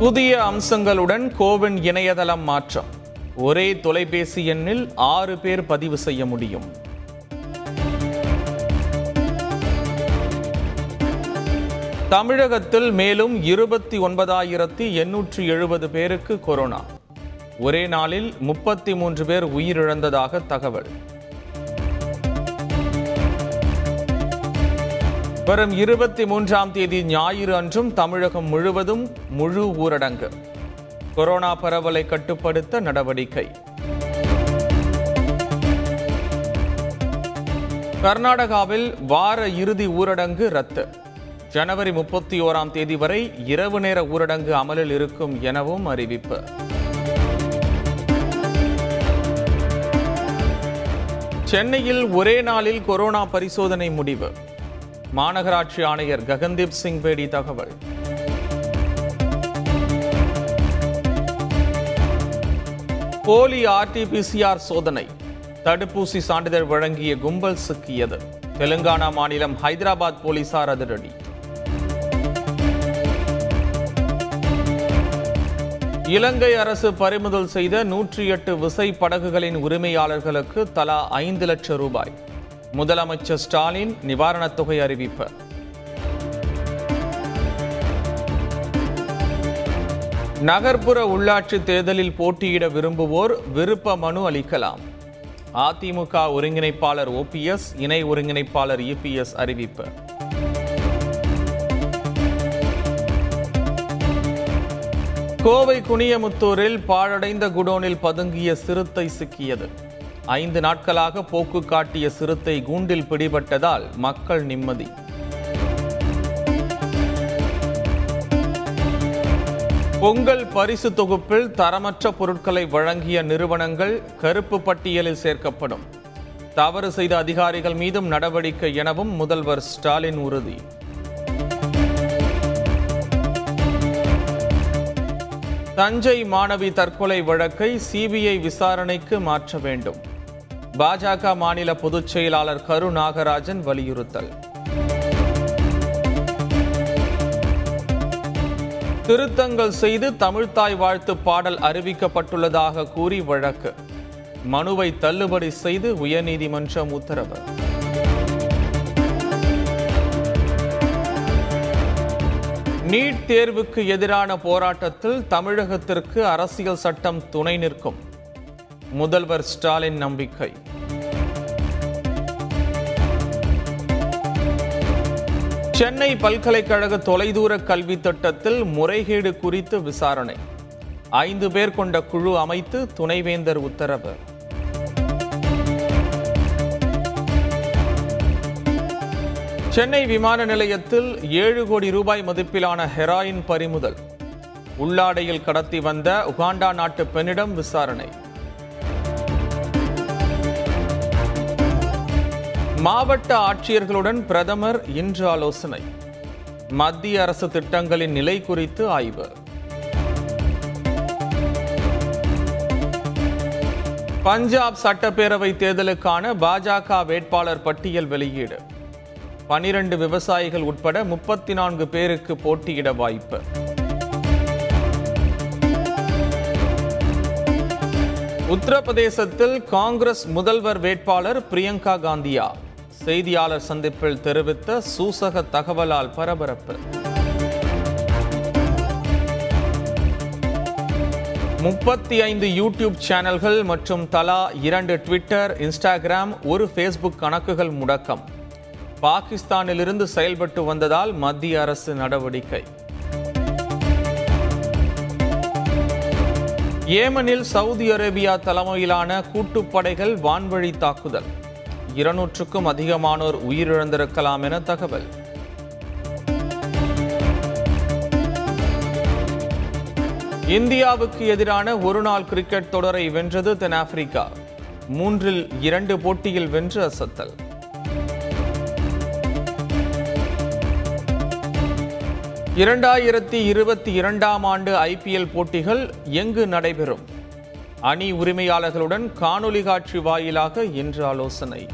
புதிய அம்சங்களுடன் கோவின் இணையதளம் மாற்றம். ஒரே தொலைபேசி எண்ணில் ஆறு பேர் பதிவு செய்ய முடியும். தமிழகத்தில் மேலும் இருபத்தி ஒன்பதாயிரத்தி எண்ணூற்றி எழுபது பேருக்கு கொரோனா. ஒரே நாளில் முப்பத்தி மூன்று பேர் உயிரிழந்ததாக தகவல். வரும் இருபத்தி மூன்றாம் தேதி ஞாயிறு அன்றும் தமிழகம் முழுவதும் முழு ஊரடங்கு. கொரோனா பரவலை கட்டுப்படுத்த நடவடிக்கை. கர்நாடகாவில் வார இறுதி ஊரடங்கு ரத்து. ஜனவரி முப்பத்தி ஓராம் தேதி வரை இரவு நேர ஊரடங்கு அமலில் இருக்கும் எனவும் அறிவிப்பு. சென்னையில் ஒரே நாளில் கொரோனா பரிசோதனை முடிவு. மாநகராட்சி ஆணையர் ககன்தீப் சிங் பேடி தகவல். போலி ஆர்டிபிசிஆர் சோதனை. தடுப்பூசி சான்றிதழ் வழங்கிய கும்பல் சிக்கியது. தெலுங்கானா மாநிலம் ஹைதராபாத் போலீசார் அதிரடி. இலங்கை அரசு பறிமுதல் செய்த நூற்றி எட்டு விசை படகுகளின் உரிமையாளர்களுக்கு தலா ஐந்து லட்சம் ரூபாய். முதலமைச்சர் ஸ்டாலின் நிவாரணத் தொகை அறிவிப்பு. நகர்ப்புற உள்ளாட்சி தேர்தலில் போட்டியிட விரும்புவோர் விருப்ப மனு அளிக்கலாம். அதிமுக ஒருங்கிணைப்பாளர் ஓபிஎஸ் இணை ஒருங்கிணைப்பாளர் இபிஎஸ் அறிவிப்பு. கோவை குனியமுத்தூரில் பாழடைந்த குடோனில் பதுங்கிய சிறுத்தை சிக்கியது. ஐந்து நாட்களாக போக்கு காட்டிய சிறுத்தை கூண்டில் பிடிபட்டதால் மக்கள் நிம்மதி. பொங்கல் பரிசு தொகுப்பில் தரமற்ற பொருட்களை வழங்கிய நிறுவனங்கள் கருப்பு பட்டியலில் சேர்க்கப்படும். தவறு செய்த அதிகாரிகள் மீதும் நடவடிக்கை எனவும் முதல்வர் ஸ்டாலின் உறுதி. தஞ்சை மாணவி தற்கொலை வழக்கை சிபிஐ விசாரணைக்கு மாற்ற வேண்டும். பாஜக மாநில பொதுச் செயலாளர் கரு நாகராஜன் வலியுறுத்தல். திருத்தங்கள் செய்து தமிழ்தாய் வாழ்த்து பாடல் அறிவிக்கப்பட்டுள்ளதாக கூறி வழக்கு. மனுவை தள்ளுபடி செய்து உயர்நீதிமன்றம் உத்தரவு. நீட் தேர்வுக்கு எதிரான போராட்டத்தில் தமிழகத்திற்கு அரசியல் சட்டம் துணை நிற்கும். முதல்வர் ஸ்டாலின் நம்பிக்கை. சென்னை பல்கலைக்கழக தொலைதூர கல்வி திட்டத்தில் முறைகேடு குறித்து விசாரணை. ஐந்து பேர் கொண்ட குழு அமைத்து துணைவேந்தர் உத்தரவு. சென்னை விமான நிலையத்தில் ஏழு கோடி ரூபாய் மதிப்பிலான ஹெராயின் பறிமுதல். உள்ளாடையில் கடத்தி வந்த உகாண்டா நாட்டு பெண்ணிடம் விசாரணை. மாவட்ட ஆட்சியர்களுடன் பிரதமர் இன்று ஆலோசனை. மத்திய அரசு திட்டங்களின் நிலை குறித்து ஆய்வு. பஞ்சாப் சட்டப்பேரவை தேர்தலுக்கான பாஜக வேட்பாளர் பட்டியல் வெளியீடு. பனிரண்டு விவசாயிகள் உட்பட முப்பத்தி நான்கு பேருக்கு போட்டியிட வாய்ப்பு. உத்தரப்பிரதேசத்தில் காங்கிரஸ் முதல்வர் வேட்பாளர் பிரியங்கா காந்தியா. செய்தியாளர் சந்திப்பில் தெரிவித்த சூசக தகவலால் பரபரப்பு. முப்பத்தி ஐந்து யூடியூப் சேனல்கள் மற்றும் தலா இரண்டு ட்விட்டர் இன்ஸ்டாகிராம் ஒரு ஃபேஸ்புக் கணக்குகள் முடக்கம். பாகிஸ்தானிலிருந்து செயல்பட்டு வந்ததால் மத்திய அரசு நடவடிக்கை. ஏமனில் சவுதி அரேபியா தலைமையிலான கூட்டுப்படைகள் வான்வழி தாக்குதல். இருநூற்றுக்கும் அதிகமானோர் உயிரிழந்திருக்கலாம் என தகவல். இந்தியாவுக்கு எதிரான ஒருநாள் கிரிக்கெட் தொடரை வென்றது தென்னாப்பிரிக்கா. மூன்றில் இரண்டு போட்டியில் வென்று அசத்தல். இரண்டாயிரத்தி இருபத்தி இரண்டாம் ஆண்டு ஐபிஎல் போட்டிகள் எங்கு நடைபெறும்? அணி உரிமையாளர்களுடன் காணொலி காட்சி வாயிலாக இன்று ஆலோசனை.